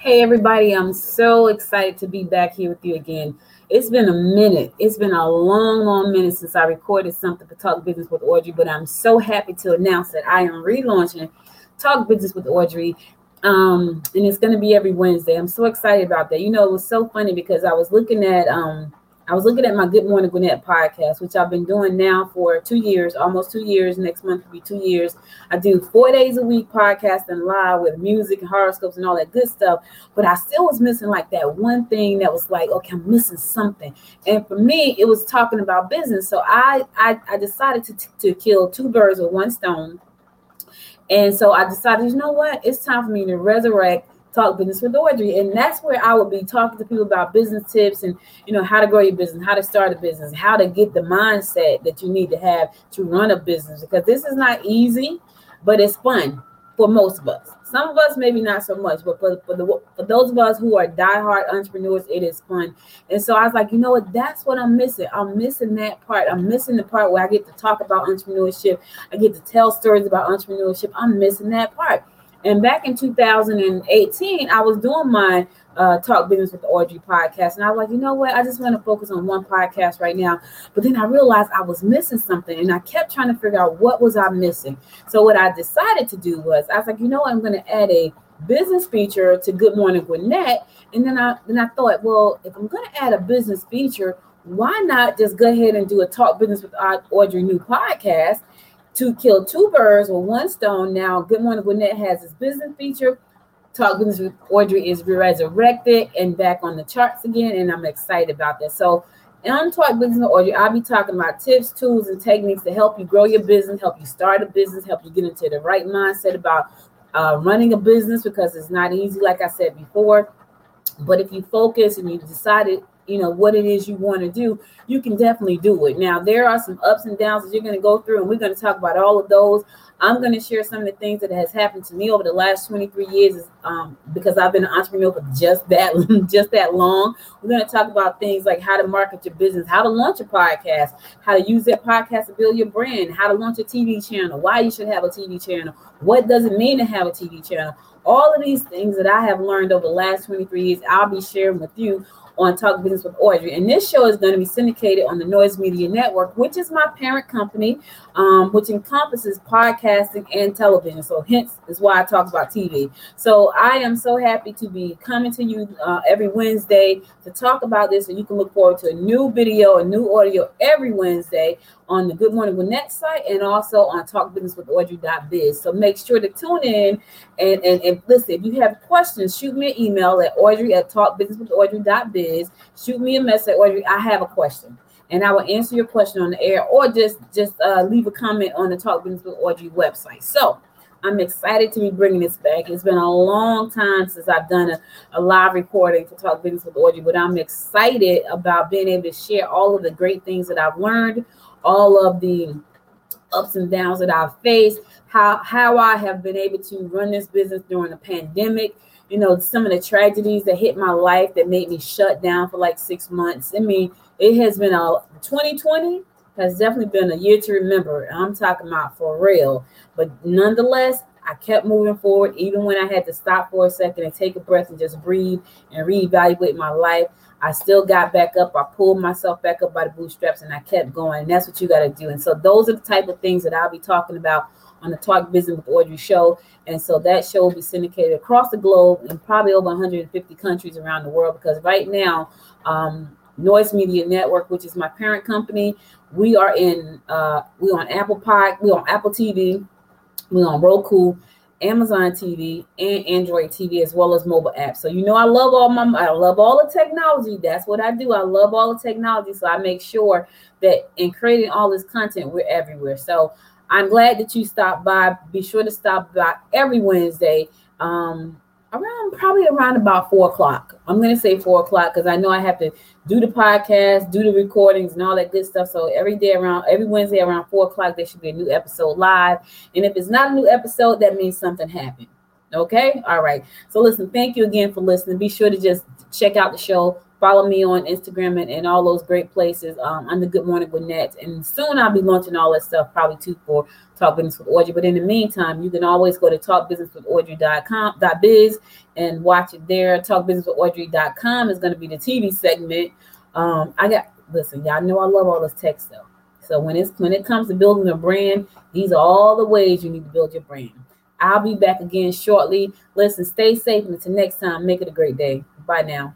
Hey, everybody, I'm so excited to be back here with you again. It's been a minute. It's been a long, long minute since I recorded something for Talk Business with Audrey, but I'm so happy to announce that I am relaunching Talk Business with Audrey. Um, and it's going to be every Wednesday. I'm so excited about that. You know, it was so funny because I was looking at um, I was looking at my Good Morning Gwinnett podcast, which I've been doing now for two years, almost two years. Next month will be two years. I do four days a week podcasting live with music and horoscopes and all that good stuff. But I still was missing like that one thing that was like, okay, I'm missing something. And for me, it was talking about business. So I I, I decided to, to kill two birds with one stone. And so I decided, you know what? It's time for me to resurrect talk business with Audrey. And that's where I would be talking to people about business tips and you know how to grow your business, how to start a business, how to get the mindset that you need to have to run a business because this is not easy, but it's fun for most of us. Some of us maybe not so much, but for, for the for those of us who are diehard entrepreneurs, it is fun. And so I was like, you know what? That's what I'm missing. I'm missing that part. I'm missing the part where I get to talk about entrepreneurship. I get to tell stories about entrepreneurship. I'm missing that part. And back in 2018, I was doing my uh, Talk Business with Audrey podcast. And I was like, you know what? I just want to focus on one podcast right now. But then I realized I was missing something. And I kept trying to figure out what was I missing. So what I decided to do was I was like, you know what? I'm going to add a business feature to Good Morning Gwinnett. And then I then I thought, well, if I'm going to add a business feature, why not just go ahead and do a Talk Business with Audrey new podcast? To kill two birds with one stone. Now, Good Morning Gwinnett has its business feature. Talk Business with Audrey is resurrected and back on the charts again, and I'm excited about that. So, on Talk Business with Audrey, I'll be talking about tips, tools, and techniques to help you grow your business, help you start a business, help you get into the right mindset about uh, running a business because it's not easy, like I said before. But if you focus and you decided you know what it is you want to do you can definitely do it. Now there are some ups and downs that you're going to go through and we're going to talk about all of those. I'm going to share some of the things that has happened to me over the last 23 years um, because i've been an entrepreneur for just that just that long. We're going to talk about things like how to market your business how to launch a podcast how to use that podcast to build your brand how to launch a tv channel why you should have a tv channel what does it mean to have a tv channel? All of these things that I have learned over the last 23 years, I'll be sharing with you on Talk Business with Audrey. And this show is going to be syndicated on the Noise Media Network, which is my parent company, um, which encompasses podcasting and television. So, hence is why I talk about TV. So, I am so happy to be coming to you uh, every Wednesday to talk about this. And you can look forward to a new video, a new audio every Wednesday on the Good Morning Gwinnett site and also on talkbusinesswithaudrey.biz. So make sure to tune in and, and, and listen. If you have questions, shoot me an email at audrey at talkbusinesswithaudrey.biz. Shoot me a message, Audrey. I have a question. And I will answer your question on the air or just just uh, leave a comment on the Talk Business with Audrey website. So I'm excited to be bringing this back. It's been a long time since I've done a, a live recording for Talk Business with Audrey, but I'm excited about being able to share all of the great things that I've learned, all of the ups and downs that I've faced, how how I have been able to run this business during the pandemic. You know, some of the tragedies that hit my life that made me shut down for like six months. I mean, it has been a 2020 has definitely been a year to remember. I'm talking about for real. But nonetheless, I kept moving forward, even when I had to stop for a second and take a breath and just breathe and reevaluate my life. I still got back up. I pulled myself back up by the bootstraps and I kept going. And that's what you got to do. And so those are the type of things that I'll be talking about on the Talk Business with Audrey show. And so that show will be syndicated across the globe and probably over 150 countries around the world because right now, um, Noise Media Network, which is my parent company, we are in uh, we on Apple Pod, we on Apple TV, we on Roku, Amazon TV and Android TV as well as mobile apps. So you know I love all my I love all the technology. That's what I do. I love all the technology. So I make sure that in creating all this content, we're everywhere. So I'm glad that you stopped by. Be sure to stop by every Wednesday. Um, around probably around about four o'clock. I'm gonna say four o'clock because I know I have to do the podcast, do the recordings, and all that good stuff. So every day around every Wednesday around four o'clock, there should be a new episode live. And if it's not a new episode, that means something happened. Okay, all right. So listen, thank you again for listening. Be sure to just check out the show Follow me on Instagram and, and all those great places um, the Good Morning Gwinnett. And soon I'll be launching all that stuff, probably too, for Talk Business with Audrey. But in the meantime, you can always go to talkbusinesswithaudrey.com.biz and watch it there. Talkbusinesswithaudrey.com is going to be the TV segment. Um, I got listen, y'all know I love all this tech stuff. So when it's when it comes to building a brand, these are all the ways you need to build your brand. I'll be back again shortly. Listen, stay safe, and until next time, make it a great day. Bye now.